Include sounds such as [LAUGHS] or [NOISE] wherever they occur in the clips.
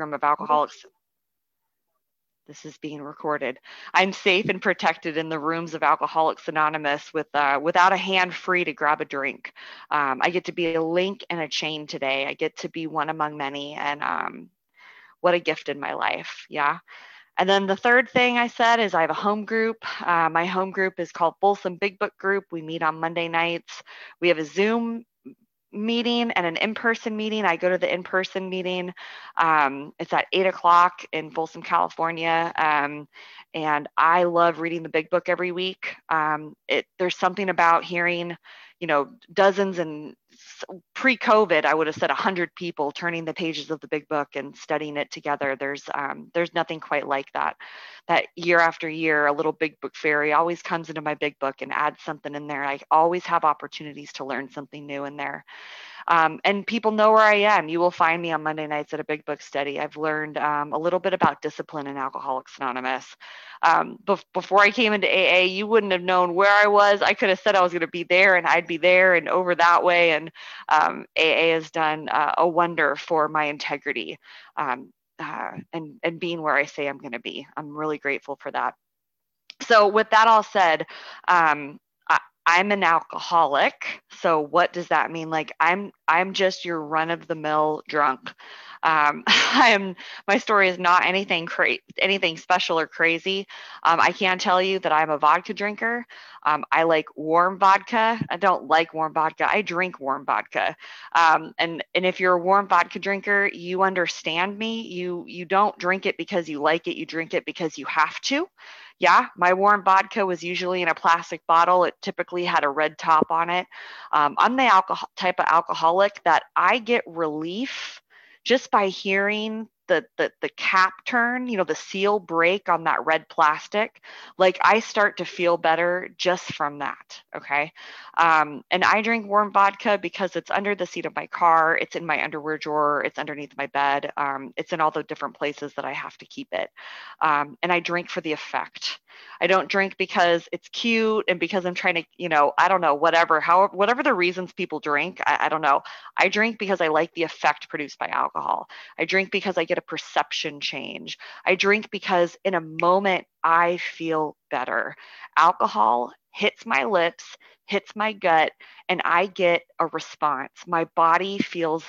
of Alcoholics this is being recorded. I'm safe and protected in the rooms of Alcoholics Anonymous with uh, without a hand free to grab a drink. Um, I get to be a link and a chain today. I get to be one among many, and um, what a gift in my life. Yeah. And then the third thing I said is I have a home group. Uh, my home group is called Folsom Big Book Group. We meet on Monday nights. We have a Zoom meeting and an in-person meeting. I go to the in-person meeting. Um, it's at eight o'clock in Folsom, California, um, and I love reading the Big Book every week. Um, it, there's something about hearing, you know, dozens and pre-COVID, I would have said 100 people turning the pages of the Big Book and studying it together. There's um, there's nothing quite like that. That year after year, a little Big Book fairy always comes into my Big Book and adds something in there. I always have opportunities to learn something new in there. Um, and people know where I am. You will find me on Monday nights at a big book study. I've learned um, a little bit about discipline in Alcoholics Anonymous. Um, before I came into AA, you wouldn't have known where I was. I could have said I was going to be there and I'd be there and over that way. And AA um, has done uh, a wonder for my integrity um, uh, and, and being where I say I'm going to be. I'm really grateful for that. So, with that all said, um, I'm an alcoholic. So what does that mean? Like I'm I'm just your run of the mill drunk. Um, [LAUGHS] I'm my story is not anything cra- anything special or crazy. Um, I can tell you that I'm a vodka drinker. Um, I like warm vodka. I don't like warm vodka. I drink warm vodka. Um, and and if you're a warm vodka drinker, you understand me. You you don't drink it because you like it. You drink it because you have to yeah, my warm vodka was usually in a plastic bottle. It typically had a red top on it. Um, I'm the alcohol type of alcoholic that I get relief just by hearing the, the the cap turn you know the seal break on that red plastic like i start to feel better just from that okay? Um, and i drink warm vodka because it's under the seat of my car it's in my underwear drawer it's underneath my bed um, it's in all the different places that i have to keep it. Um, and i drink for the effect I don't drink because it's cute and because I'm trying to, you know, I don't know, whatever, however, whatever the reasons people drink, I, I don't know. I drink because I like the effect produced by alcohol. I drink because I get a perception change. I drink because in a moment I feel better. Alcohol hits my lips, hits my gut, and I get a response. My body feels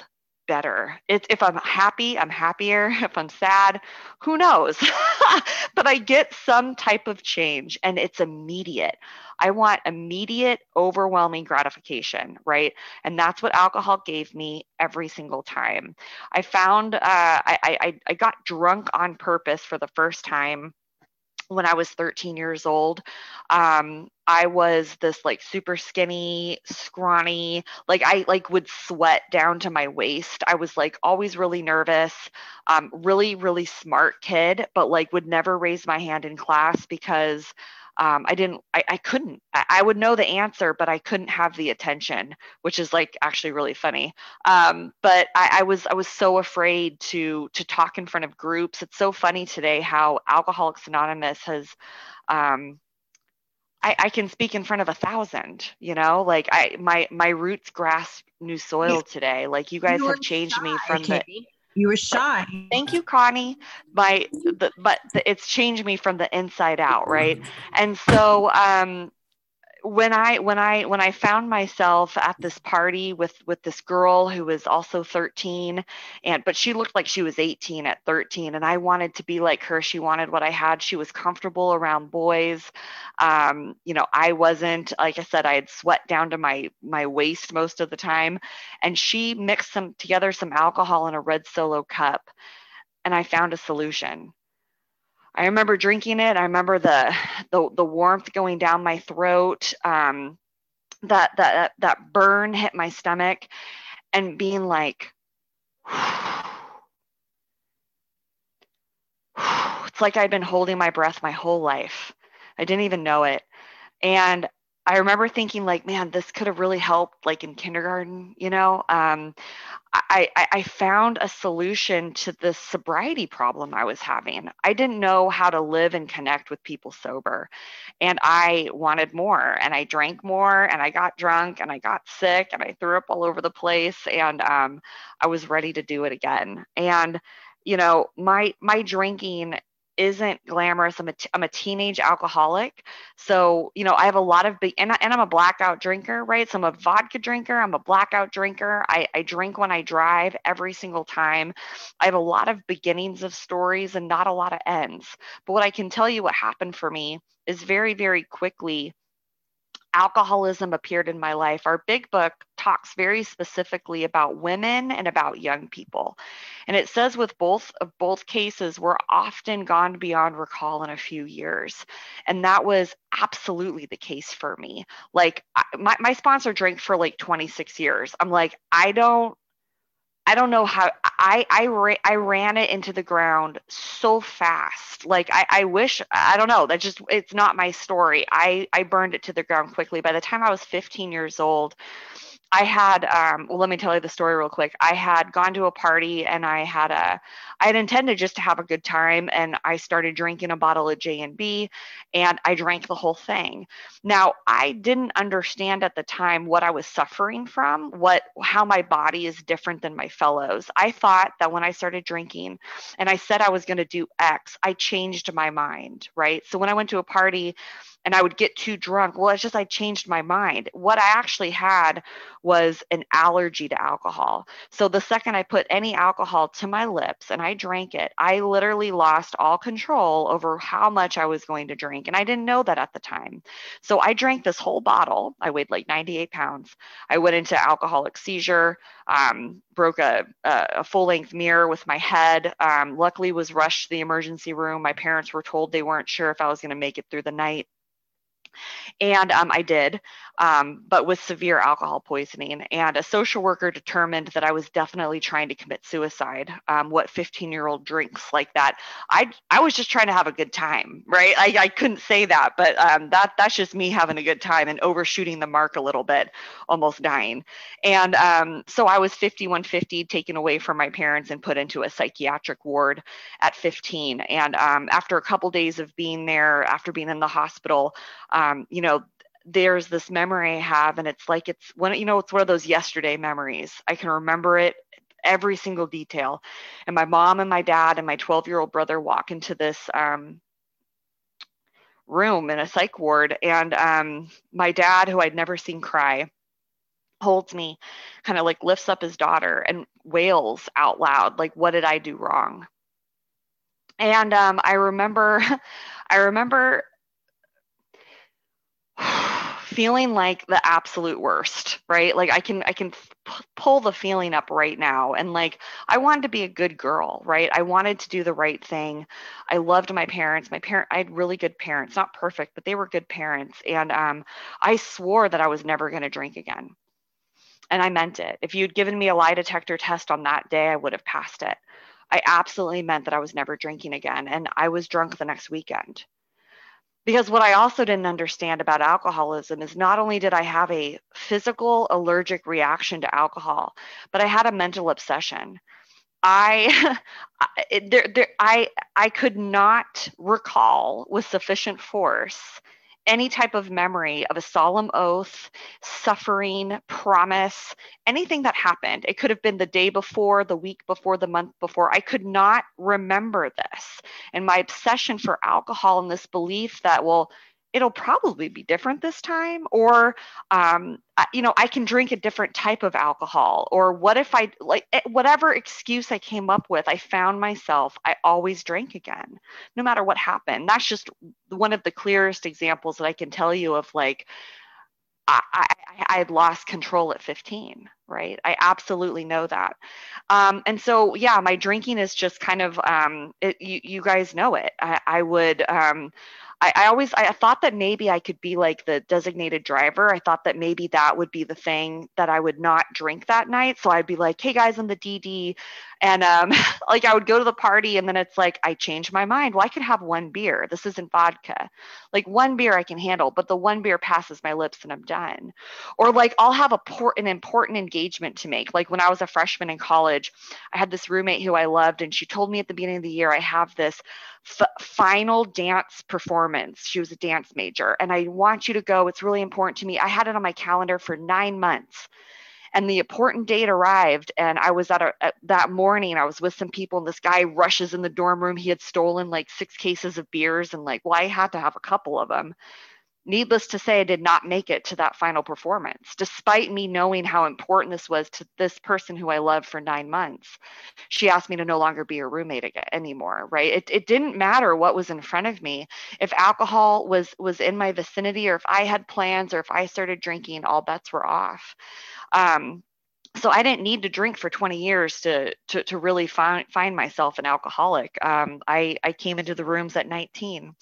better. It's if I'm happy, I'm happier. [LAUGHS] If I'm sad, who knows? [LAUGHS] but I get some type of change and it's immediate. I want immediate, overwhelming gratification, right? And that's what alcohol gave me every single time. I found uh, I, I I got drunk on purpose for the first time when I was 13 years old. Um, I was this like super skinny, scrawny, like I like would sweat down to my waist. I was like always really nervous, um, really, really smart kid, but like would never raise my hand in class because um, I didn't, I, I couldn't, I, I, would know the answer, but I couldn't have the attention, which is like actually really funny. Um, but I, I was, I was so afraid to, to talk in front of groups. It's so funny today how Alcoholics Anonymous has, um, I, I, can speak in front of a thousand, you know, like I, my, my roots grasp new soil today. Like you guys have changed me from the, [LAUGHS] you were shy. Thank you, Connie. My, the, but the, it's changed me from the inside out, right? And so, um, when I when I when I found myself at this party with with this girl who was also 13 and but she looked like she was 18 at 13 and I wanted to be like her. She wanted what I had. She was comfortable around boys. Um, you know I wasn't like I said I had sweat down to my my waist most of the time and she mixed some together some alcohol in a red solo cup and I found a solution I remember drinking it. I remember the the, the warmth going down my throat. Um, that that that burn hit my stomach, and being like, [SIGHS] [SIGHS] it's like I'd been holding my breath my whole life. I didn't even know it, and I remember thinking like, man, this could have really helped like in kindergarten, you know. Um, I, I, I found a solution to the sobriety problem I was having. I didn't know how to live and connect with people sober, and I wanted more. And I drank more, and I got drunk, and I got sick, and I threw up all over the place, and um, I was ready to do it again. And you know, my my drinking isn't glamorous. I'm a, t- I'm a teenage alcoholic. So, you know, I have a lot of big, and, I, and I'm a blackout drinker, right? So I'm a vodka drinker. I'm a blackout drinker. I, I drink when I drive every single time. I have a lot of beginnings of stories and not a lot of ends. But what I can tell you what happened for me is very, very quickly alcoholism appeared in my life. Our big book talks very specifically about women and about young people. And it says with both of both cases we're often gone beyond recall in a few years. And that was absolutely the case for me. Like my, my sponsor drank for like 26 years. I'm like, I don't I don't know how I I, ra- I ran it into the ground so fast. Like I, I wish I don't know. That just it's not my story. I I burned it to the ground quickly. By the time I was 15 years old, I had, um, well, let me tell you the story real quick. I had gone to a party and I had a, I had intended just to have a good time and I started drinking a bottle of J and B and I drank the whole thing. Now, I didn't understand at the time what I was suffering from, what, how my body is different than my fellows. I thought that when I started drinking and I said I was going to do X, I changed my mind, right? So when I went to a party, and I would get too drunk. Well, it's just I changed my mind. What I actually had was an allergy to alcohol. So the second I put any alcohol to my lips and I drank it, I literally lost all control over how much I was going to drink. And I didn't know that at the time. So I drank this whole bottle. I weighed like 98 pounds. I went into alcoholic seizure, um, broke a, a, full length mirror with my head. Um, luckily was rushed to the emergency room. My parents were told they weren't sure if I was going to make it through the night. And um, I did, um, but with severe alcohol poisoning. And a social worker determined that I was definitely trying to commit suicide. Um, what 15 year old drinks like that? I I was just trying to have a good time, right? I, I couldn't say that, but um, that that's just me having a good time and overshooting the mark a little bit, almost dying. And um, so I was 5150 taken away from my parents and put into a psychiatric ward at 15. And um, after a couple days of being there, after being in the hospital, um, you know, there's this memory I have, and it's like it's one, you know, it's one of those yesterday memories. I can remember it every single detail. And my mom and my dad and my 12 year old brother walk into this um, room in a psych ward, and um, my dad, who I'd never seen cry, holds me, kind of like lifts up his daughter and wails out loud, like, "What did I do wrong?" And um, I remember, [LAUGHS] I remember [SIGHS] [SIGHS] feeling like the absolute worst right? Like i can i can p- pull the feeling up right now. And like i wanted to be a good girl right? I wanted to do the right thing. I loved my parents. My parent i had really good parents not perfect but they were good parents. And um, i swore that i was never going to drink again. And i meant it. If you'd given me a lie detector test on that day i would have passed it. I absolutely meant that i was never drinking again. And i was drunk the next weekend because what I also didn't understand about alcoholism is not only did I have a physical allergic reaction to alcohol, but I had a mental obsession. I, [LAUGHS] there, there, I, I could not recall with sufficient force any type of memory of a solemn oath, suffering, promise, anything that happened. It could have been the day before, the week before, the month before. I could not remember this. And my obsession for alcohol and this belief that, well, it'll probably be different this time or um, you know i can drink a different type of alcohol or what if i like eh, whatever excuse i came up with i found myself i always drank again no matter what happened that's just one of the clearest examples that i can tell you of like I, I, I had lost control at 15, right? I absolutely know that. Um, and so, yeah, my drinking is just kind of, um, it, you, you guys know it. I, I would, um, I, I always I thought that maybe I could be like the designated driver. I thought that maybe that would be the thing that I would not drink that night. So I'd be like, hey guys, I'm the DD. And um, [LAUGHS] like I would go to the party and then it's like I changed my mind. Well, I could have one beer. This isn't vodka. Like one beer I can handle, but the one beer passes my lips and I'm done. Or like I'll have a port an important engagement to make. Like when I was a freshman in college, I had this roommate who I loved, and she told me at the beginning of the year, I have this f- final dance performance. She was a dance major, and I want you to go. It's really important to me. I had it on my calendar for nine months And the important date arrived, and I was at, a, at that morning. I was with some people, and this guy rushes in the dorm room. He had stolen like six cases of beers, and like, well, I had to have a couple of them. Needless to say, I did not make it to that final performance, despite me knowing how important this was to this person who I loved for nine months. She asked me to no longer be her roommate again, anymore, right? It, it didn't matter what was in front of me. If alcohol was was in my vicinity, or if I had plans, or if I started drinking, all bets were off. Um, so I didn't need to drink for 20 years to to, to really find find myself an alcoholic. Um, I I came into the rooms at 19.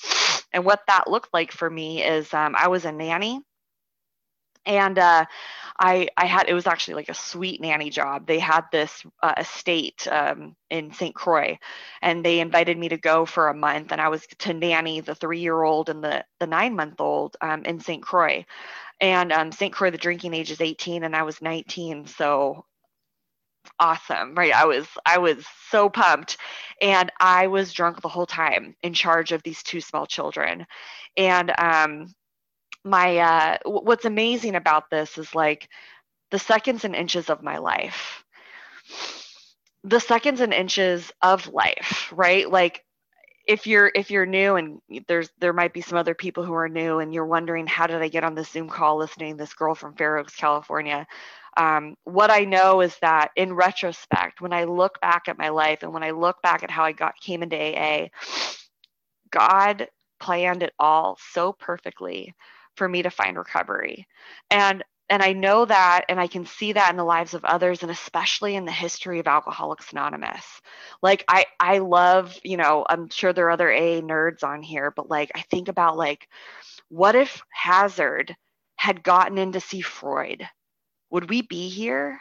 And what that looked like for me is um, I was a nanny and uh, I, I had it was actually like a sweet nanny job. They had this uh, estate um, in St. Croix, and they invited me to go for a month, and I was to nanny the three-year-old and the the nine-month-old um, in St. Croix. And um, St. Croix, the drinking age is 18, and I was 19, so awesome right? I was i was so pumped. And i was drunk the whole time in charge of these two small children. And um my uh what's amazing about this is like the seconds and inches of my life the seconds and inches of life right? Like if you're if you're new and there's there might be some other people who are new and you're wondering how did i get on this zoom call listening this girl from fair oaks california um, what I know is that in retrospect, when I look back at my life and when I look back at how I got came into AA, God planned it all so perfectly for me to find recovery. And and I know that and I can see that in the lives of others and especially in the history of Alcoholics Anonymous. Like I I love, you know, I'm sure there are other AA nerds on here, but like I think about like what if Hazard had gotten in to see Freud would we be here?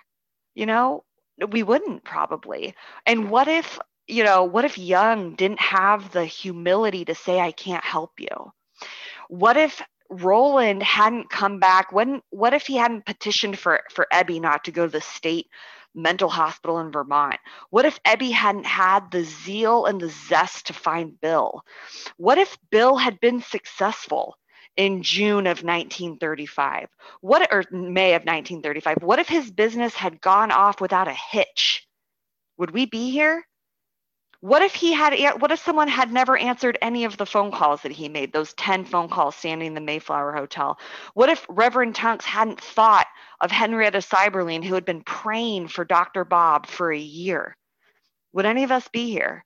You know, we wouldn't probably. And what if, you know, what if Jung didn't have the humility to say, I can't help you? What if Rowland hadn't come back? When, what if he hadn't petitioned for, for Ebby not to go to the state mental hospital in Vermont? What if Ebby hadn't had the zeal and the zest to find Bill? What if Bill had been successful? in June of 1935? What or May of 1935? What if his business had gone off without a hitch? Would we be here? What if he had what if someone had never answered any of the phone calls that he made, those 10 phone calls standing in the Mayflower Hotel? What if Reverend Tunks hadn't thought of Henrietta Seiberling who had been praying for Dr. Bob for a year? Would any of us be here?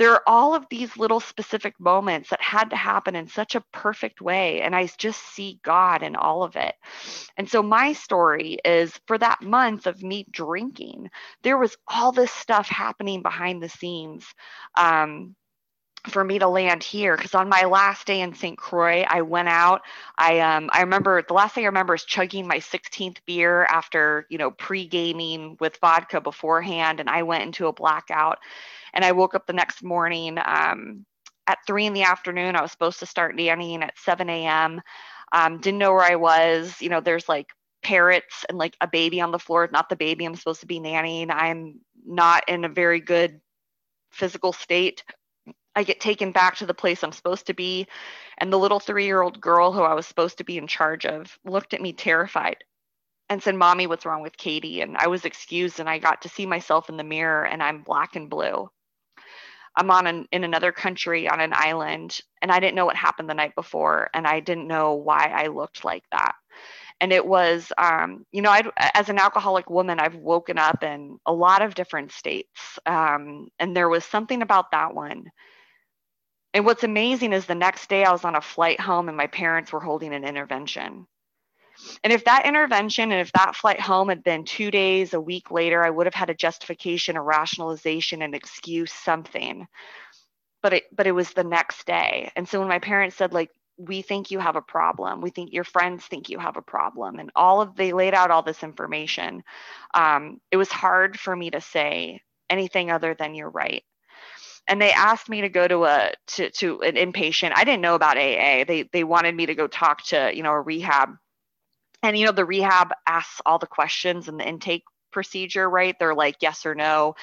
There are all of these little specific moments that had to happen in such a perfect way. And I just see God in all of it. And so my story is for that month of me drinking, there was all this stuff happening behind the scenes. Um, for me to land here because on my last day in St. Croix, I went out. I um I remember the last thing I remember is chugging my 16th beer after you know pre-gaming with vodka beforehand, and I went into a blackout. And I woke up the next morning um, at three in the afternoon. I was supposed to start nannying at 7 a.m. Um, didn't know where I was. You know, there's like parrots and like a baby on the floor, not the baby I'm supposed to be nannying. I'm not in a very good physical state. I get taken back to the place I'm supposed to be. And the little three year old girl who I was supposed to be in charge of looked at me terrified and said, Mommy, what's wrong with Katie? And I was excused and I got to see myself in the mirror and I'm black and blue. I'm on an, in another country on an island and I didn't know what happened the night before and I didn't know why I looked like that. And it was, um, you know, I'd, as an alcoholic woman, I've woken up in a lot of different states. Um, and there was something about that one. And what's amazing is the next day I was on a flight home and my parents were holding an intervention. And if that intervention and if that flight home had been two days, a week later, I would have had a justification, a rationalization, an excuse, something. But it but it was the next day. And so when my parents said, like, we think you have a problem. We think your friends think you have a problem. And all of they laid out all this information. Um, it was hard for me to say anything other than you're right and they asked me to go to a to, to an inpatient i didn't know about aa they they wanted me to go talk to you know a rehab and you know the rehab asks all the questions in the intake procedure right they're like yes or no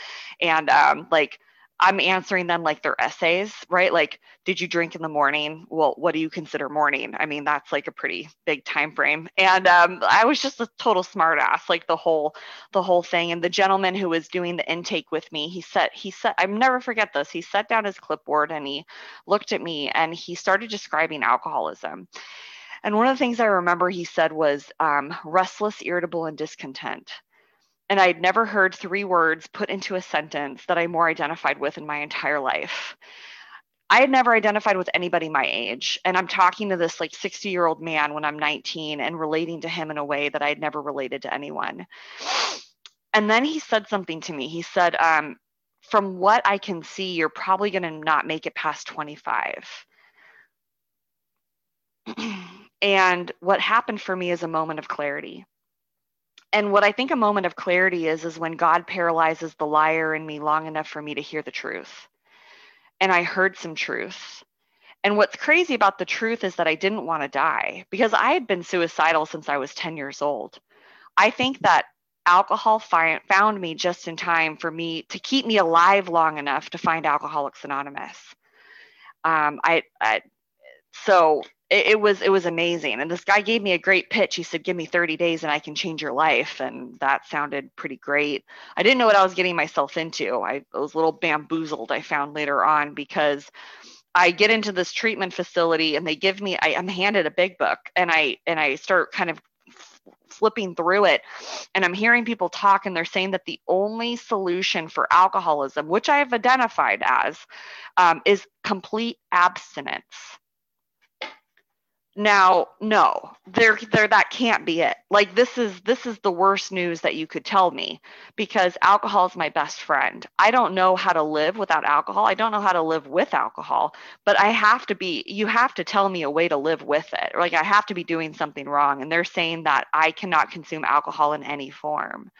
and um, like I'm answering them like their essays, right? Like, did you drink in the morning? Well, what do you consider morning? I mean, that's like a pretty big time frame. And um, I was just a total smartass, like the whole the whole thing. And the gentleman who was doing the intake with me, he said, he said, I never forget this. He set down his clipboard and he looked at me and he started describing alcoholism. And one of the things I remember he said was um, restless, irritable, and discontent and I'd never heard three words put into a sentence that I more identified with in my entire life. I had never identified with anybody my age. And I'm talking to this like 60 year old man when I'm 19 and relating to him in a way that I had never related to anyone. And then he said something to me. He said, um, From what I can see, you're probably going to not make it past 25. [CLEARS THROAT] and what happened for me is a moment of clarity and what I think a moment of clarity is, is when God paralyzes the liar in me long enough for me to hear the truth. And I heard some truth. And what's crazy about the truth is that I didn't want to die because I had been suicidal since I was 10 years old. I think that alcohol fi- found me just in time for me to keep me alive long enough to find Alcoholics Anonymous. Um, I, I so it, it, was it was amazing. And this guy gave me a great pitch. He said give me 30 days and i can change your life. And that sounded pretty great. I didn't know what i was getting myself into. I was a little bamboozled i found later on because i get into this treatment facility and they give me I, i'm handed a big book and i and i start kind of flipping through it. And i'm hearing people talk and they're saying that the only solution for alcoholism which i have identified as um, is complete abstinence now no there there that can't be it. Like this is this is the worst news that you could tell me because alcohol is my best friend. I don't know how to live without alcohol. I don't know how to live with alcohol but i have to be you have to tell me a way to live with it. Like i have to be doing something wrong and they're saying that i cannot consume alcohol in any form.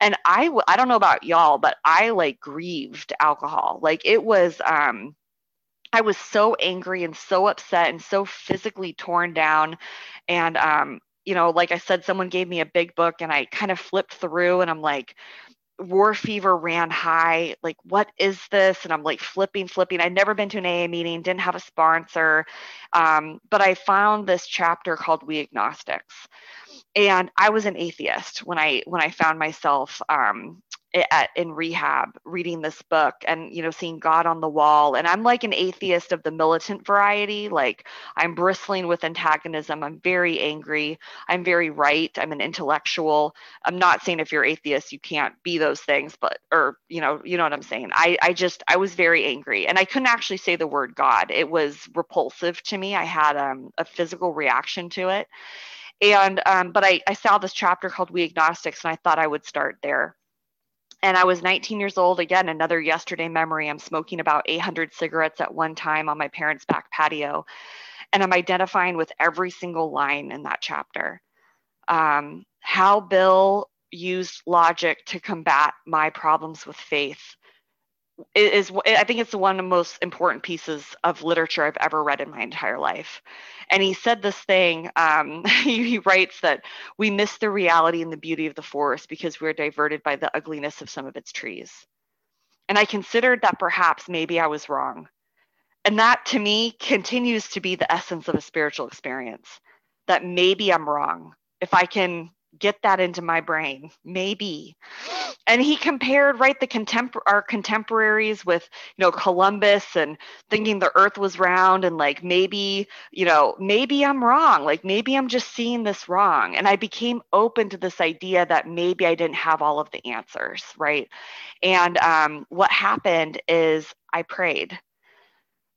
And i i don't know about y'all but i like grieved alcohol. Like it was um I was so angry and so upset and so physically torn down. And, um, you know, like I said, someone gave me a big book and I kind of flipped through and I'm like, war fever ran high. Like, what is this? And I'm like flipping, flipping. I'd never been to an AA meeting, didn't have a sponsor. Um, but I found this chapter called We Agnostics. And I was an atheist when I when I found myself um, at, in rehab reading this book and you know seeing god on the wall. And i'm like an atheist of the militant variety. Like i'm bristling with antagonism. I'm very angry. I'm very right. I'm an intellectual. I'm not saying if you're atheist you can't be those things but or you know you know what i'm saying. I i just i was very angry. And i couldn't actually say the word god. It was repulsive to me. I had um, a physical reaction to it. And um, but I, I saw this chapter called we agnostics and i thought i would start there and I was 19 years old. Again, another yesterday memory. I'm smoking about 800 cigarettes at one time on my parents' back patio. And I'm identifying with every single line in that chapter. Um, how Bill used logic to combat my problems with faith is I think it's one of the most important pieces of literature I've ever read in my entire life. And he said this thing. Um, [LAUGHS] he, writes that we miss the reality and the beauty of the forest because we're diverted by the ugliness of some of its trees. And I considered that perhaps maybe I was wrong. And that to me continues to be the essence of a spiritual experience. That maybe I'm wrong. If I can get that into my brain maybe. And he compared right the contempor- our contemporaries with you know columbus and thinking the earth was round and like maybe you know maybe i'm wrong like maybe i'm just seeing this wrong. And i became open to this idea that maybe i didn't have all of the answers right? And um, what happened is i prayed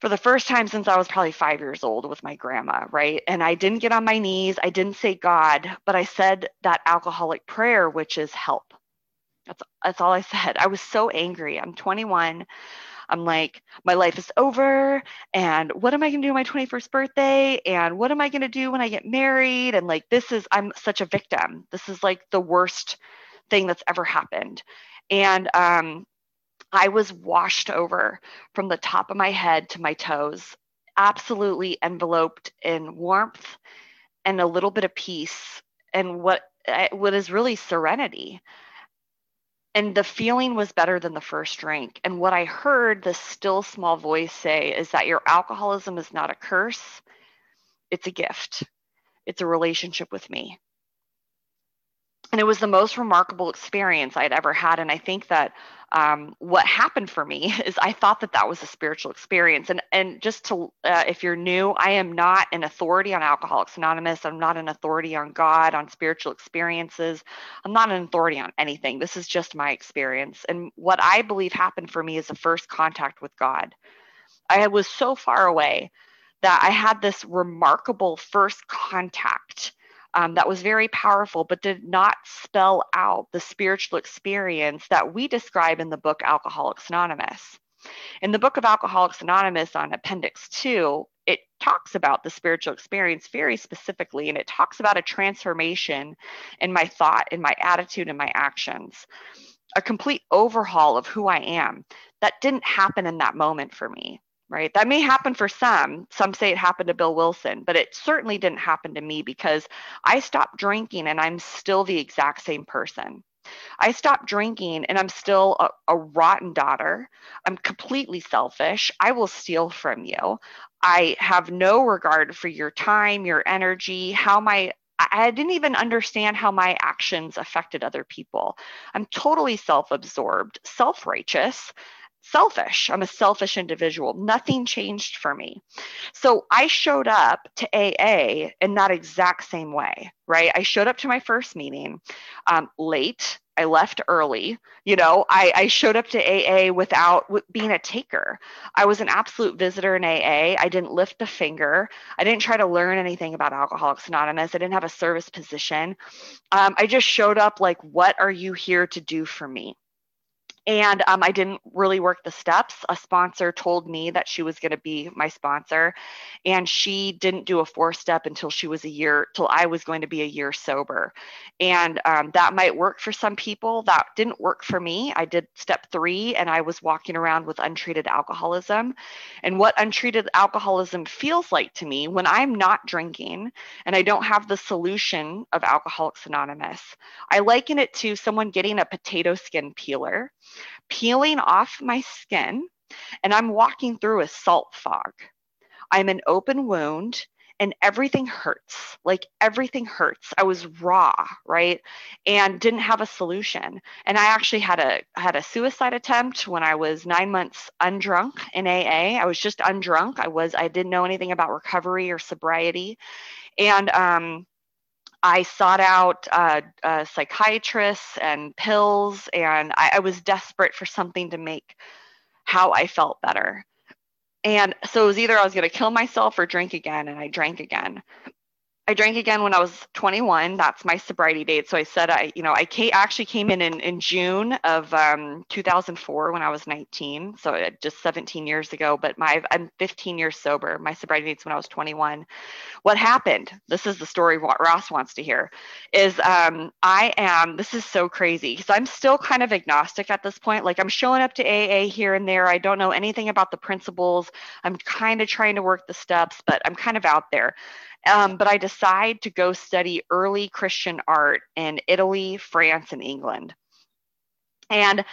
for the first time since I was probably five years old with my grandma, right? And I didn't get on my knees, I didn't say God, but I said that alcoholic prayer, which is help. That's that's all I said. I was so angry. I'm 21. I'm like, my life is over. And what am I going to do my 21st birthday? And what am I going to do when I get married? And like, this is, I'm such a victim. This is like the worst thing that's ever happened. And um, I was washed over from the top of my head to my toes, absolutely enveloped in warmth and a little bit of peace and what what is really serenity. and the feeling was better than the first drink. And what I heard the still small voice say is that your alcoholism is not a curse, it's a gift, it's a relationship with me. And it was the most remarkable experience I'd ever had. And I think that um, what happened for me [LAUGHS] is I thought that that was a spiritual experience. And and just to uh, if you're new, I am not an authority on Alcoholics Anonymous. I'm not an authority on God, on spiritual experiences. I'm not an authority on anything. This is just my experience. And what I believe happened for me is the first contact with God. I was so far away that I had this remarkable first contact um, that was very powerful, but did not spell out the spiritual experience that we describe in the book Alcoholics Anonymous. In the book of Alcoholics Anonymous on Appendix 2, it talks about the spiritual experience very specifically, and it talks about a transformation in my thought, in my attitude, and my actions, a complete overhaul of who I am. That didn't happen in that moment for me right? That may happen for some. Some say it happened to Bill Wilson, but it certainly didn't happen to me because I stopped drinking and I'm still the exact same person. I stopped drinking and I'm still a, a, rotten daughter. I'm completely selfish. I will steal from you. I have no regard for your time, your energy, how my I didn't even understand how my actions affected other people. I'm totally self absorbed, self righteous, selfish. I'm a selfish individual. Nothing changed for me. So I showed up to AA in that exact same way, right? I showed up to my first meeting um, late. I left early. You know, I, I showed up to AA without being a taker. I was an absolute visitor in AA. I didn't lift a finger. I didn't try to learn anything about Alcoholics Anonymous. I didn't have a service position. Um, I just showed up like, what are you here to do for me? And um, I didn't really work the steps. A sponsor told me that she was going to be my sponsor, and she didn't do a four step until she was a year, till I was going to be a year sober. And um, that might work for some people. That didn't work for me. I did step three, and I was walking around with untreated alcoholism. And what untreated alcoholism feels like to me when I'm not drinking and I don't have the solution of Alcoholics Anonymous, I liken it to someone getting a potato skin peeler peeling off my skin, and I'm walking through a salt fog. I'm an open wound and everything hurts. Like everything hurts. I was raw right? And didn't have a solution. And i actually had a had a suicide attempt when i was nine months undrunk in aa i was just undrunk. I was i didn't know anything about recovery or sobriety. And um I sought out uh, uh, psychiatrists and pills, and I, I was desperate for something to make how I felt better. And so it was either I was going to kill myself or drink again, and I drank again. I drank again when I was 21. That's my sobriety date. So I said I, you know, I came, actually came in in, in June of um, 2004 when I was 19. So uh, just 17 years ago. But my I'm 15 years sober. My sobriety date's when I was 21. What happened? This is the story what Ross wants to hear. Is um, I am. This is so crazy because I'm still kind of agnostic at this point. Like I'm showing up to AA here and there. I don't know anything about the principles. I'm kind of trying to work the steps, but I'm kind of out there. Um, but I decide to go study early Christian art in Italy, France, and England. And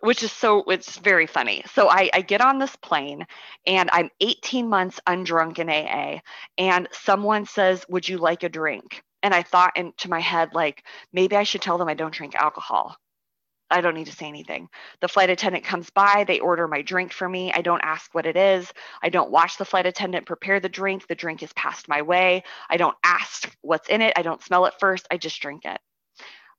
which is so, it's very funny. So I, I get on this plane and I'm 18 months undrunk in AA, and someone says, Would you like a drink? And I thought into my head, like, maybe I should tell them I don't drink alcohol. I don't need to say anything. The flight attendant comes by, they order my drink for me. I don't ask what it is. I don't watch the flight attendant prepare the drink. The drink is passed my way. I don't ask what's in it. I don't smell it first. I just drink it.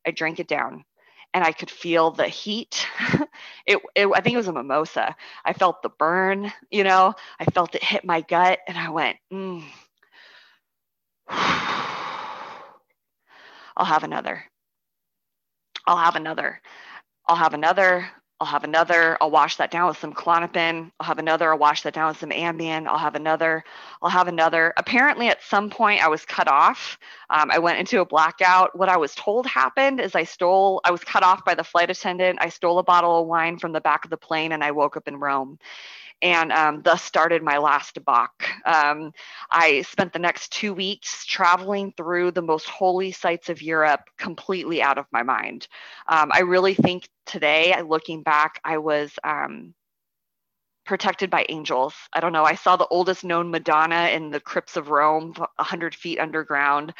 I drink it down and I could feel the heat. [LAUGHS] it, it, I think it was a mimosa. I felt the burn, you know, I felt it hit my gut and I went, mm. [SIGHS] I'll have another. I'll have another. I'll have another, I'll have another, I'll wash that down with some Klonopin. I'll have another, I'll wash that down with some Ambien. I'll have another, I'll have another. Apparently, at some point, I was cut off. Um, I went into a blackout. What I was told happened is I stole, I was cut off by the flight attendant. I stole a bottle of wine from the back of the plane and I woke up in Rome. And um, thus started my last Bach. Um, I spent the next two weeks traveling through the most holy sites of Europe completely out of my mind. Um, I really think today, looking back, I was um, protected by angels. I don't know. I saw the oldest known Madonna in the crypts of Rome, 100 feet underground.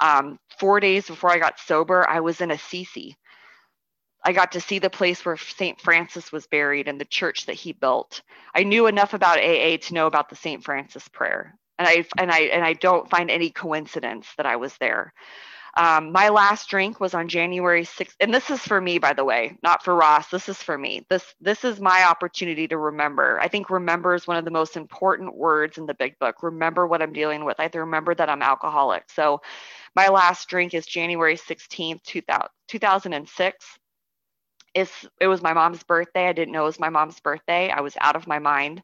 Um, four days before I got sober, I was in Assisi. I got to see the place where St. Francis was buried and the church that he built. I knew enough about AA to know about the St. Francis prayer. And I and I and I don't find any coincidence that I was there. Um, my last drink was on January 6th, and this is for me, by the way, not for Ross. This is for me. This this is my opportunity to remember. I think remember is one of the most important words in the Big Book. Remember what I'm dealing with. I have to remember that I'm alcoholic. So, my last drink is January 16th, 2000, 2006 it's, it was my mom's birthday. I didn't know it was my mom's birthday. I was out of my mind.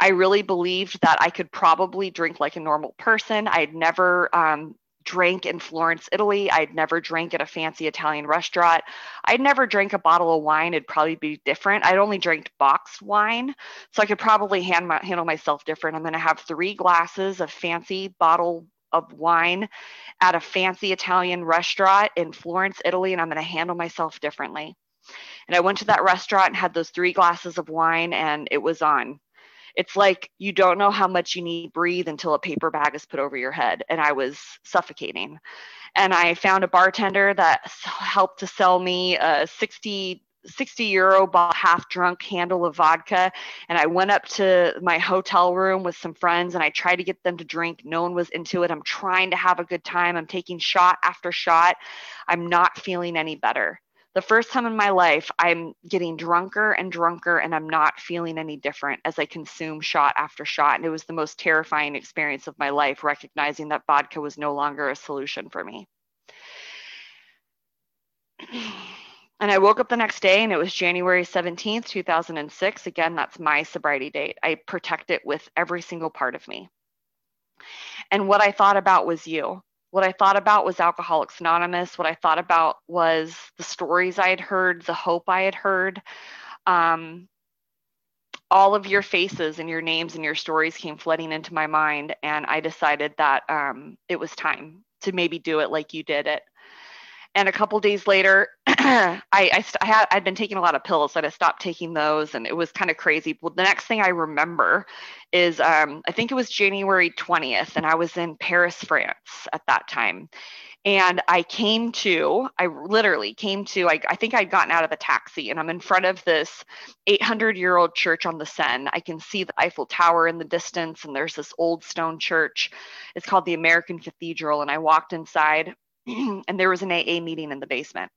I really believed that I could probably drink like a normal person. I had never um, drank in Florence, Italy. I'd never drank at a fancy Italian restaurant. I'd never drank a bottle of wine. It'd probably be different. I'd only drank boxed wine, so I could probably hand my, handle myself different. I'm going to have three glasses of fancy bottle of wine at a fancy Italian restaurant in Florence, Italy, and I'm going to handle myself differently. And I went to that restaurant and had those three glasses of wine, and it was on. It's like you don't know how much you need breathe until a paper bag is put over your head. And I was suffocating. And I found a bartender that helped to sell me a 60 60 euro half drunk handle of vodka and i went up to my hotel room with some friends and i tried to get them to drink no one was into it i'm trying to have a good time i'm taking shot after shot i'm not feeling any better the first time in my life, I'm getting drunker and drunker, and I'm not feeling any different as I consume shot after shot. And it was the most terrifying experience of my life, recognizing that vodka was no longer a solution for me. [CLEARS THROAT] And I woke up the next day and it was January 17th, 2006. Again, that's my sobriety date. I protect it with every single part of me. And what I thought about was you. What I thought about was Alcoholics Anonymous. What I thought about was the stories I had heard, the hope I had heard. Um, all of your faces and your names and your stories came flooding into my mind, and I decided that um, it was time to maybe do it like you did it and a couple days later [CLEARS THROAT] I, I, st- I, had i'd been taking a lot of pills so i stopped taking those and it was kind of crazy. Well the next thing i remember is um, i think it was january 20th and i was in paris france at that time. And i came to i literally came to I, I think i'd gotten out of the taxi and i'm in front of this 800 year old church on the seine. I can see the eiffel tower in the distance and there's this old stone church. It's called the american cathedral and i walked inside [CLEARS THROAT] and there was an AA meeting in the basement.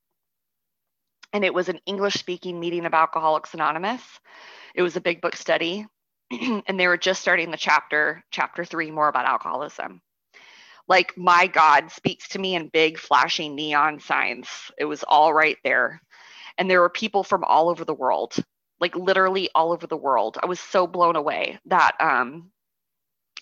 And it was an English speaking meeting of Alcoholics Anonymous. It was a big book study. [CLEARS THROAT] and they were just starting the chapter, chapter three, more about alcoholism. Like, my God speaks to me in big flashing neon signs. It was all right there. And there were people from all over the world, like literally all over the world. I was so blown away that um,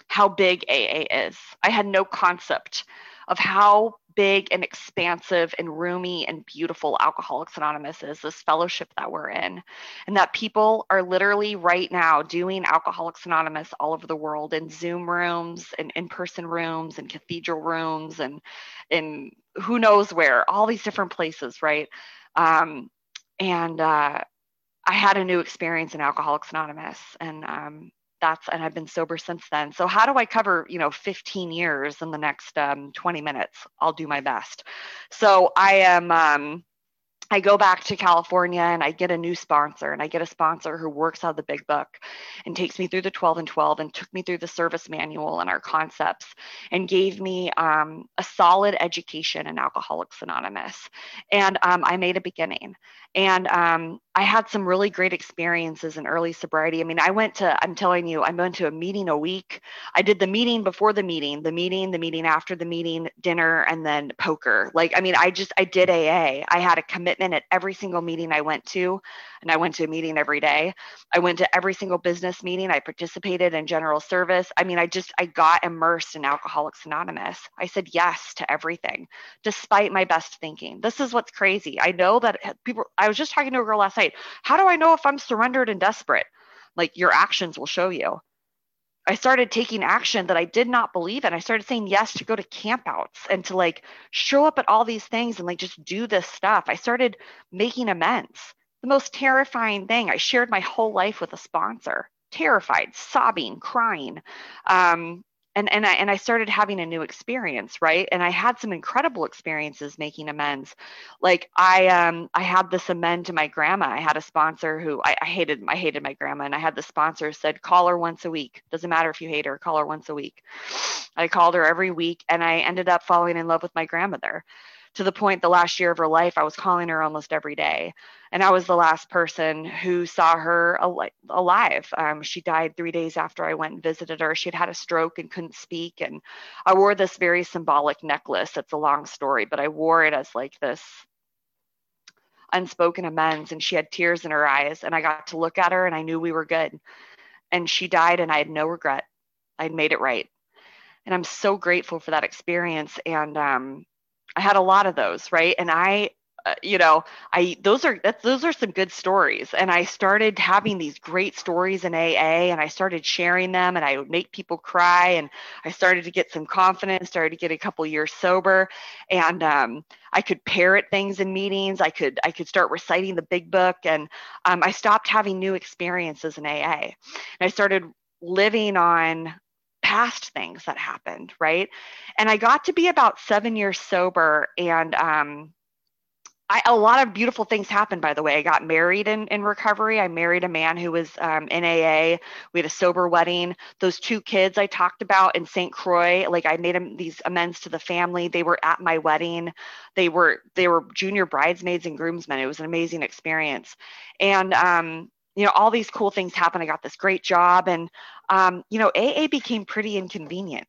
how big AA is. I had no concept of how big and expansive and roomy and beautiful Alcoholics Anonymous is, this fellowship that we're in. And that people are literally right now doing Alcoholics Anonymous all over the world in Zoom rooms and in person rooms and cathedral rooms and in who knows where, all these different places, right? Um, and uh, I had a new experience in Alcoholics Anonymous. And um, that's and i've been sober since then so how do i cover you know 15 years in the next um, 20 minutes i'll do my best so i am um, I go back to California and I get a new sponsor, and I get a sponsor who works out of the big book and takes me through the 12 and 12 and took me through the service manual and our concepts and gave me um, a solid education in Alcoholics Anonymous. And um, I made a beginning. And um, I had some really great experiences in early sobriety. I mean, I went to, I'm telling you, I went to a meeting a week. I did the meeting before the meeting, the meeting, the meeting after the meeting, dinner, and then poker. Like, I mean, I just, I did AA. I had a commitment at every single meeting I went to and I went to a meeting every day. I went to every single business meeting. I participated in general service. I mean, I just, I got immersed in Alcoholics Anonymous. I said yes to everything, despite my best thinking. This is what's crazy. I know that people, I was just talking to a girl last night. How do I know if I'm surrendered and desperate? Like your actions will show you. I started taking action that I did not believe in. I started saying yes to go to campouts and to like show up at all these things and like just do this stuff. I started making amends. The most terrifying thing, I shared my whole life with a sponsor, terrified, sobbing, crying. Um, and and I and I started having a new experience, right? And I had some incredible experiences making amends. Like I um I had this amend to my grandma. I had a sponsor who I, I hated I hated my grandma, and I had the sponsor said call her once a week. Doesn't matter if you hate her, call her once a week. I called her every week, and I ended up falling in love with my grandmother to the point the last year of her life, I was calling her almost every day. And I was the last person who saw her al- alive. Um, she died three days after I went and visited her. She had had a stroke and couldn't speak. And I wore this very symbolic necklace. It's a long story, but I wore it as like this unspoken amends. And she had tears in her eyes. And I got to look at her and I knew we were good. And she died and I had no regret. I'd made it right. And I'm so grateful for that experience. And um, I had a lot of those, right? And I, uh, you know, I those are that's those are some good stories. And I started having these great stories in AA, and I started sharing them, and I would make people cry, and I started to get some confidence, started to get a couple years sober, and um, I could parrot things in meetings. I could I could start reciting the big book, and um, I stopped having new experiences in AA, and I started living on past things that happened, right? And I got to be about seven years sober, and um, I, a lot of beautiful things happened, by the way. I got married in, in recovery. I married a man who was um, in AA. We had a sober wedding. Those two kids I talked about in St. Croix, like I made them these amends to the family. They were at my wedding. They were they were junior bridesmaids and groomsmen. It was an amazing experience. And um, you know, all these cool things happened. I got this great job, and um, you know, AA became pretty inconvenient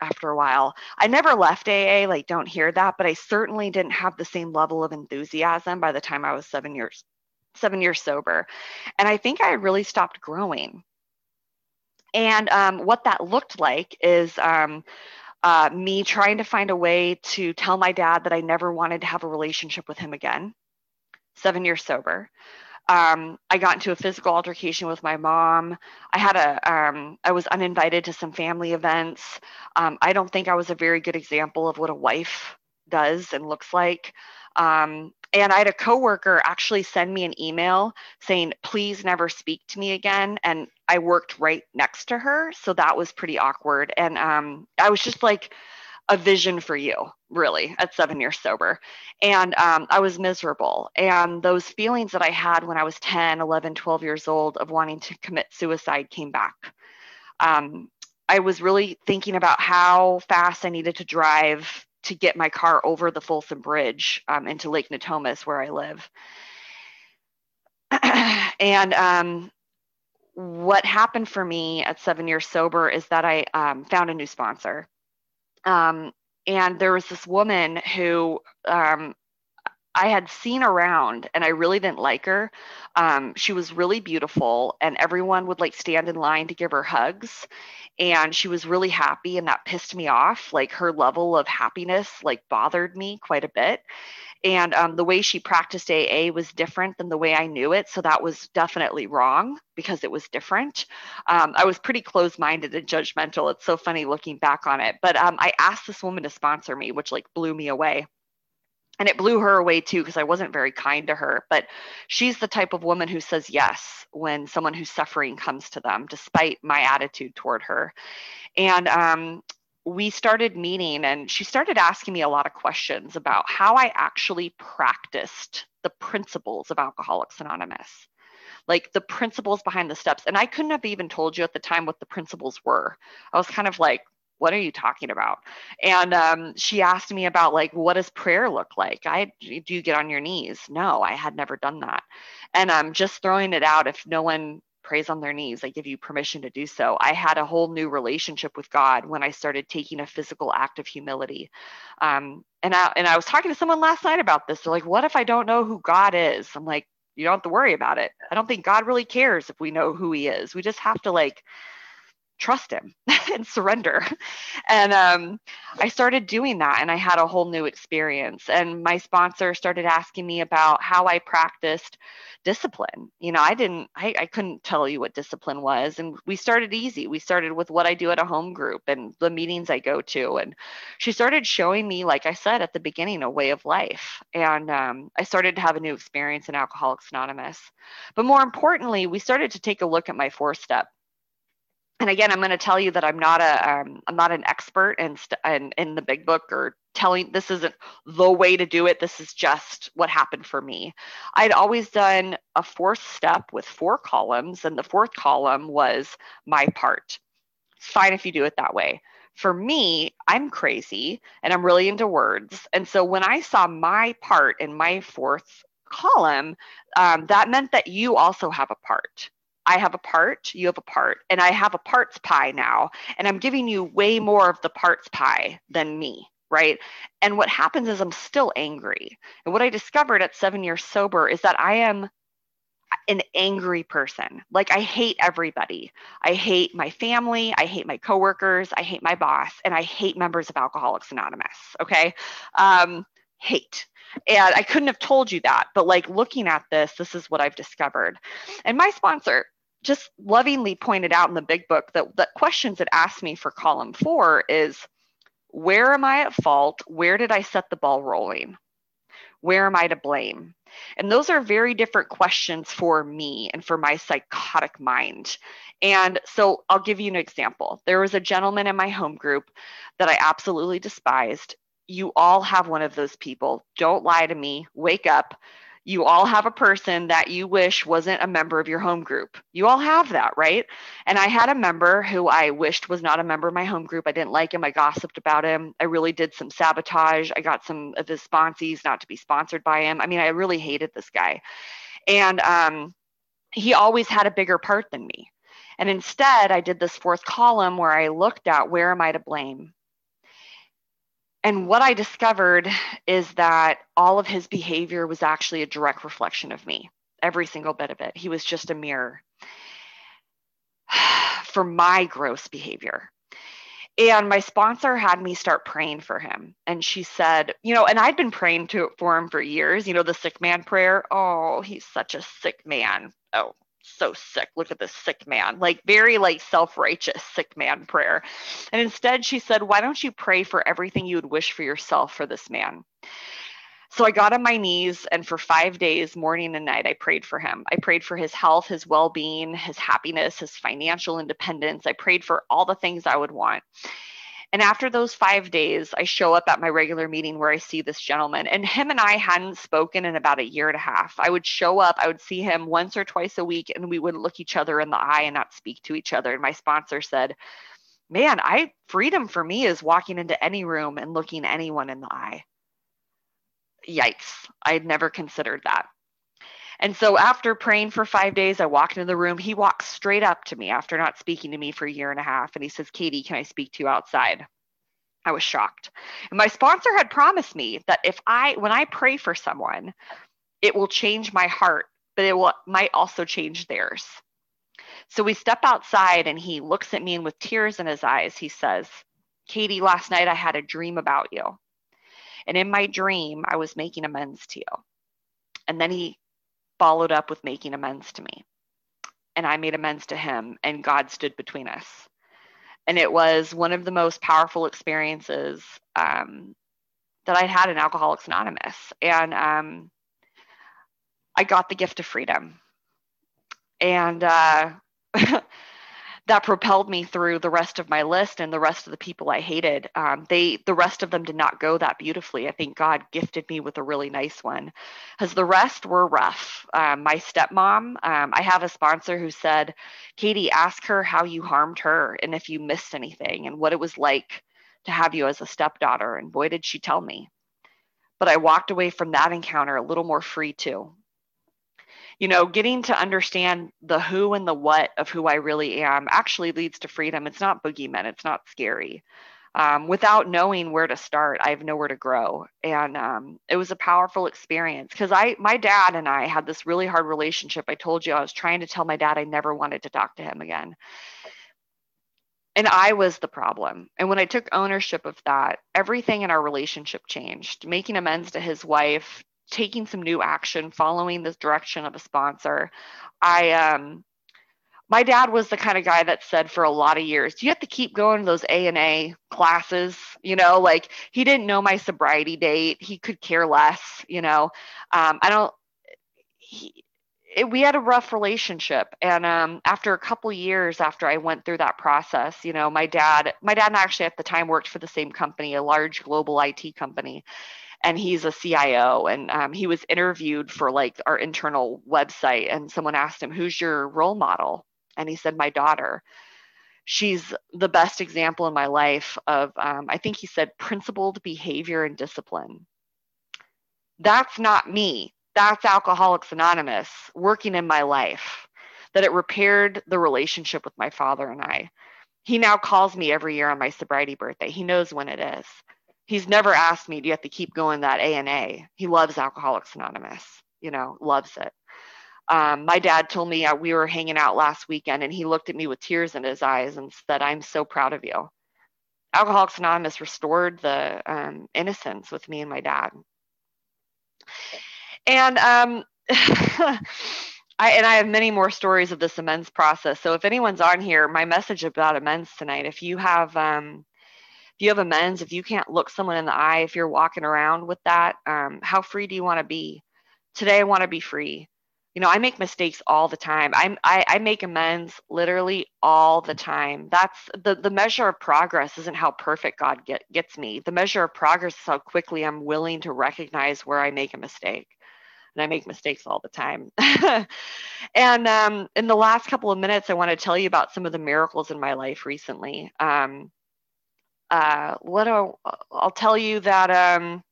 after a while. I never left AA, like don't hear that, but I certainly didn't have the same level of enthusiasm by the time I was seven years, seven years sober. And I think I really stopped growing. And um, what that looked like is um, uh, me trying to find a way to tell my dad that I never wanted to have a relationship with him again, seven years sober um, I got into a physical altercation with my mom. I had a, um, I was uninvited to some family events. Um, I don't think I was a very good example of what a wife does and looks like. Um, and I had a coworker actually send me an email saying, please never speak to me again. And I worked right next to her. So that was pretty awkward. And um, I was just like, a vision for you, really, at seven years sober. And um, I was miserable. And those feelings that I had when I was 10, 11, 12 years old of wanting to commit suicide came back. Um, I was really thinking about how fast I needed to drive to get my car over the Folsom Bridge um, into Lake Natomas, where I live. [CLEARS THROAT] and um, what happened for me at seven years sober is that I um, found a new sponsor. Um, and there was this woman who um, I had seen around and I really didn't like her. Um, she was really beautiful and everyone would like stand in line to give her hugs. And she was really happy and that pissed me off. Like her level of happiness like bothered me quite a bit. And um, the way she practiced AA was different than the way I knew it. So that was definitely wrong because it was different. Um, I was pretty closed minded and judgmental. It's so funny looking back on it. But um, I asked this woman to sponsor me, which like blew me away. And it blew her away too because I wasn't very kind to her. But she's the type of woman who says yes when someone who's suffering comes to them, despite my attitude toward her. And um, we started meeting and she started asking me a lot of questions about how I actually practiced the principles of Alcoholics Anonymous, like the principles behind the steps. And I couldn't have even told you at the time what the principles were. I was kind of like, what are you talking about? And um, she asked me about like, what does prayer look like? I do you get on your knees? No, I had never done that. And I'm um, just throwing it out if no one prays on their knees. I give you permission to do so. I had a whole new relationship with God when I started taking a physical act of humility. Um, and I and I was talking to someone last night about this. They're like, "What if I don't know who God is?" I'm like, "You don't have to worry about it. I don't think God really cares if we know who He is. We just have to like." Trust him [LAUGHS] and surrender. And um, I started doing that and I had a whole new experience. And my sponsor started asking me about how I practiced discipline. You know, I didn't, I, I couldn't tell you what discipline was. And we started easy. We started with what I do at a home group and the meetings I go to. And she started showing me, like I said at the beginning, a way of life. And um, I started to have a new experience in Alcoholics Anonymous. But more importantly, we started to take a look at my four step and again, I'm going to tell you that I'm not a um, I'm not an expert in, st- in in the big book or telling this isn't the way to do it. This is just what happened for me. I'd always done a fourth step with four columns, and the fourth column was my part. It's fine if you do it that way. For me, I'm crazy and I'm really into words. And so when I saw my part in my fourth column, um, that meant that you also have a part. I have a part, you have a part, and I have a parts pie now, and I'm giving you way more of the parts pie than me, right? And what happens is I'm still angry. And what I discovered at seven years sober is that I am an angry person. Like I hate everybody. I hate my family. I hate my coworkers. I hate my boss, and I hate members of Alcoholics Anonymous. Okay, um, hate. And I couldn't have told you that, but like looking at this, this is what I've discovered. And my sponsor, just lovingly pointed out in the big book that the questions it asked me for column four is where am I at fault? Where did I set the ball rolling? Where am I to blame? And those are very different questions for me and for my psychotic mind. And so I'll give you an example. There was a gentleman in my home group that I absolutely despised. You all have one of those people. Don't lie to me. Wake up you all have a person that you wish wasn't a member of your home group. You all have that, right? And I had a member who I wished was not a member of my home group. I didn't like him. I gossiped about him. I really did some sabotage. I got some of his sponsees not to be sponsored by him. I mean, I really hated this guy. And um, he always had a bigger part than me. And instead, I did this fourth column where I looked at where am I to blame? And what I discovered is that all of his behavior was actually a direct reflection of me, every single bit of it. He was just a mirror [SIGHS] for my gross behavior. And my sponsor had me start praying for him. And she said, you know, and I'd been praying to, for him for years, you know, the sick man prayer. Oh, he's such a sick man. Oh, so sick. Look at this sick man. Like very like self-righteous sick man prayer. And instead she said, "Why don't you pray for everything you would wish for yourself for this man?" So I got on my knees and for 5 days morning and night I prayed for him. I prayed for his health, his well-being, his happiness, his financial independence. I prayed for all the things I would want. And after those five days, I show up at my regular meeting where I see this gentleman. And him and I hadn't spoken in about a year and a half. I would show up, I would see him once or twice a week, and we would look each other in the eye and not speak to each other. And my sponsor said, Man, I freedom for me is walking into any room and looking anyone in the eye. Yikes. I had never considered that. And so after praying for five days, I walked into the room. He walks straight up to me after not speaking to me for a year and a half. And he says, Katie, can I speak to you outside? I was shocked. And my sponsor had promised me that if I, when I pray for someone, it will change my heart, but it will, might also change theirs. So we step outside and he looks at me and with tears in his eyes, he says, Katie, last night I had a dream about you. And in my dream, I was making amends to you. And then he followed up with making amends to me. And I made amends to him, and God stood between us. And it was one of the most powerful experiences um, that I'd had in Alcoholics Anonymous. And um, I got the gift of freedom. And uh, [LAUGHS] that propelled me through the rest of my list and the rest of the people I hated. Um, they, the rest of them did not go that beautifully. I think God gifted me with a really nice one, because the rest were rough. Um, my stepmom, um, I have a sponsor who said, "Katie, ask her how you harmed her and if you missed anything and what it was like to have you as a stepdaughter." And boy, did she tell me. But I walked away from that encounter a little more free too you know, getting to understand the who and the what of who I really am actually leads to freedom. It's not boogeyman, it's not scary. Um, without knowing where to start, I have nowhere to grow. And um, it was a powerful experience because I, my dad and I had this really hard relationship. I told you I was trying to tell my dad I never wanted to talk to him again. and I was the problem. And when I took ownership of that, everything in our relationship changed. Making amends to his wife, taking some new action, following the direction of a sponsor. I um my dad was the kind of guy that said for a lot of years, you have to keep going to those A and A classes. You know, like he didn't know my sobriety date. He could care less. You know, um, I don't. He, it, we had a rough relationship, and um, after a couple years after I went through that process, you know, my dad, my dad actually at the time worked for the same company, a large global IT company, and he's a CIO. And um, he was interviewed for like our internal website, and someone asked him, "Who's your role model?" And he said, My daughter. She's the best example in my life of, um, I think he said, principled behavior and discipline. That's not me. That's Alcoholics Anonymous working in my life, that it repaired the relationship with my father and I. He now calls me every year on my sobriety birthday. He knows when it is. He's never asked me, do you have to keep going that A and A? He loves Alcoholics Anonymous, you know, loves it um, my dad told me uh, we were hanging out last weekend and he looked at me with tears in his eyes and said, I'm so proud of you. Alcoholics Anonymous restored the um, innocence with me and my dad. And um, [LAUGHS] I and I have many more stories of this amends process. So if anyone's on here, my message about amends tonight, if you have um, you have amends, if you can't look someone in the eye, if you're walking around with that, um, how free do you want to be? Today I want to be free. You know i make mistakes all the time. I'm I, I, make amends literally all the time. That's the the measure of progress isn't how perfect god get, gets me. The measure of progress is how quickly i'm willing to recognize where i make a mistake. And i make mistakes all the time. [LAUGHS] And um, in the last couple of minutes i want to tell you about some of the miracles in my life recently. Um, uh, what do, i'll tell you that um,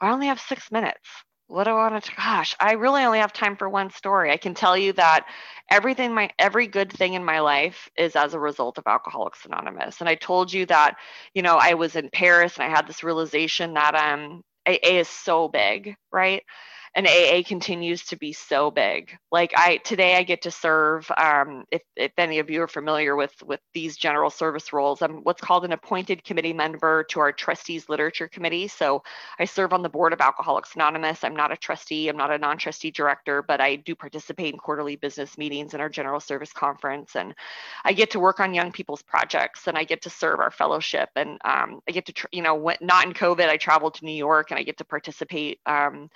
i only have six minutes what do I want to gosh, I really only have time for one story. I can tell you that everything my every good thing in my life is as a result of Alcoholics Anonymous. And I told you that, you know, I was in Paris and I had this realization that um AA is so big, right? And AA continues to be so big. Like I today, I get to serve. Um, if if any of you are familiar with with these general service roles, I'm what's called an appointed committee member to our trustees literature committee. So I serve on the board of Alcoholics Anonymous. I'm not a trustee. I'm not a non-trustee director, but I do participate in quarterly business meetings and our general service conference, and I get to work on young people's projects, and I get to serve our fellowship, and um, I get to tr- you know when, not in COVID, I traveled to New York and I get to participate um,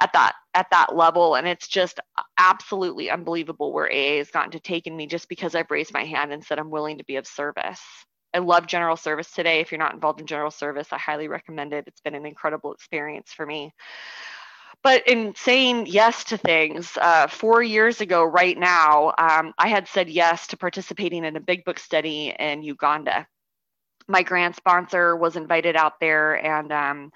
at that at that level. And it's just absolutely unbelievable where aa has gotten to taken me just because i've raised my hand and said i'm willing to be of service. I love general service today. If you're not involved in general service i highly recommend it. It's been an incredible experience for me. But in saying yes to things, uh, four years ago, right now, um, I had said yes to participating in a big book study in Uganda. My grand sponsor was invited out there, and um,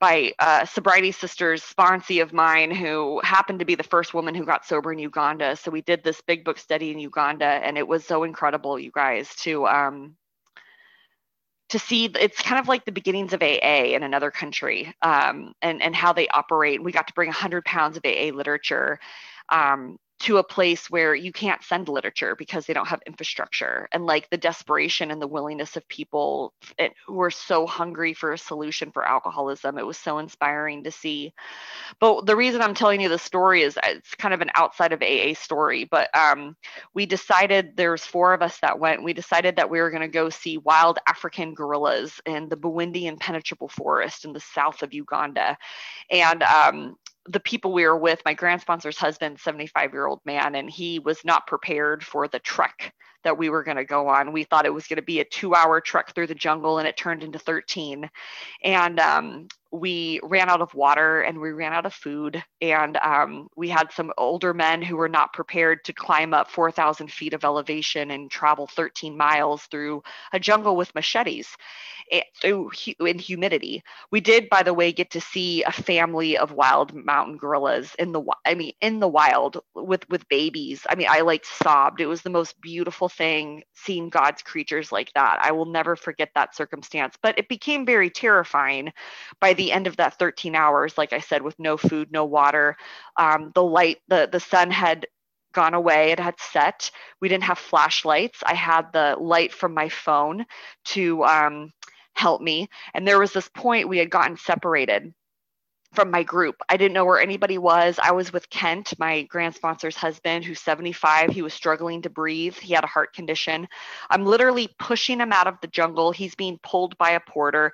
by uh, sobriety sisters, sponsee of mine, who happened to be the first woman who got sober in Uganda. So we did this big book study in Uganda, and it was so incredible, you guys, to um, to see. It's kind of like the beginnings of AA in another country, um, and and how they operate. We got to bring 100 pounds of AA literature. Um, to a place where you can't send literature because they don't have infrastructure. And like the desperation and the willingness of people who are so hungry for a solution for alcoholism it was so inspiring to see. But the reason i'm telling you the story is uh, it's kind of an outside of aa story but um, we decided there's four of us that went we decided that we were going to go see wild african gorillas in the bwindi impenetrable forest in the south of uganda. And um, the people we were with, my grand sponsor's husband, 75 year old man, and he was not prepared for the trek that we were going to go on. We thought it was going to be a two hour trek through the jungle, and it turned into 13. And um, we ran out of water and we ran out of food. And um, we had some older men who were not prepared to climb up 4,000 feet of elevation and travel 13 miles through a jungle with machetes in humidity. We did, by the way, get to see a family of wild mountain gorillas in the I mean in the wild with with babies. I mean, I like sobbed. It was the most beautiful thing seeing God's creatures like that. I will never forget that circumstance. But it became very terrifying by the end of that 13 hours. Like I said, with no food, no water, um, the light, the the sun had gone away. It had set. We didn't have flashlights. I had the light from my phone to um, help me. And there was this point we had gotten separated from my group. I didn't know where anybody was. I was with Kent, my grand sponsor's husband, who's 75. He was struggling to breathe. He had a heart condition. I'm literally pushing him out of the jungle. He's being pulled by a porter.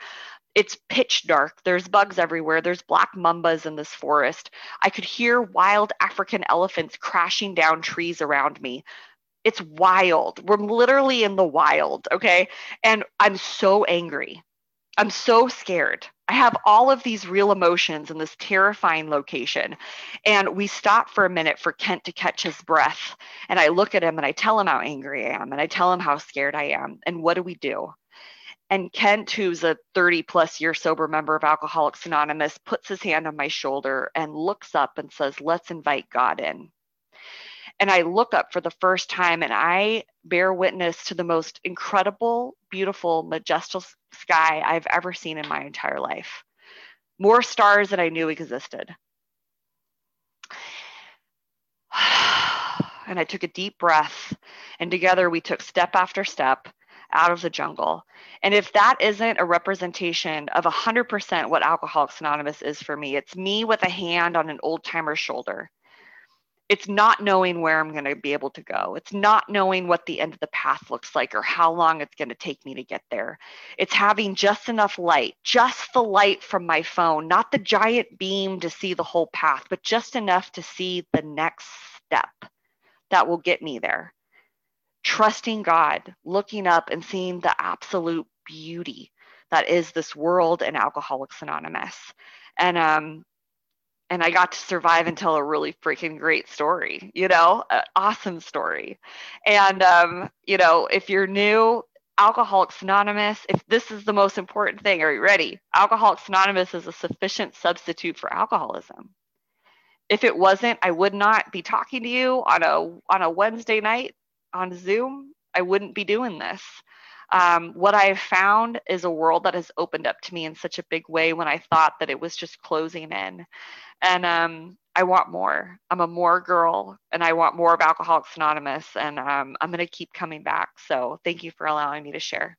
It's pitch dark. There's bugs everywhere. There's black mambas in this forest. I could hear wild African elephants crashing down trees around me. It's wild. We're literally in the wild, okay? And I'm so angry. I'm so scared. I have all of these real emotions in this terrifying location. And we stop for a minute for Kent to catch his breath. And I look at him and I tell him how angry I am and I tell him how scared I am. And what do we do? And Kent, who's a 30 plus year sober member of Alcoholics Anonymous, puts his hand on my shoulder and looks up and says, Let's invite God in. And I look up for the first time and I bear witness to the most incredible, beautiful, majestic sky I've ever seen in my entire life. More stars than I knew existed. [SIGHS] And I took a deep breath, and together we took step after step out of the jungle. And if that isn't a representation of 100% what Alcoholics Anonymous is for me, it's me with a hand on an old timer's shoulder. It's not knowing where I'm going to be able to go. It's not knowing what the end of the path looks like or how long it's going to take me to get there. It's having just enough light, just the light from my phone, not the giant beam to see the whole path, but just enough to see the next step that will get me there trusting God, looking up and seeing the absolute beauty that is this world and Alcoholics Anonymous. And um, and I got to survive and tell a really freaking great story, you know, An awesome story. And um, you know, if you're new, Alcoholics Anonymous, if this is the most important thing, are you ready? Alcoholics Anonymous is a sufficient substitute for alcoholism. If it wasn't, I would not be talking to you on a on a Wednesday night on Zoom, I wouldn't be doing this. Um, what I've found is a world that has opened up to me in such a big way when I thought that it was just closing in. And um, I want more. I'm a more girl and I want more of Alcoholics Anonymous. And um, I'm going to keep coming back. So thank you for allowing me to share.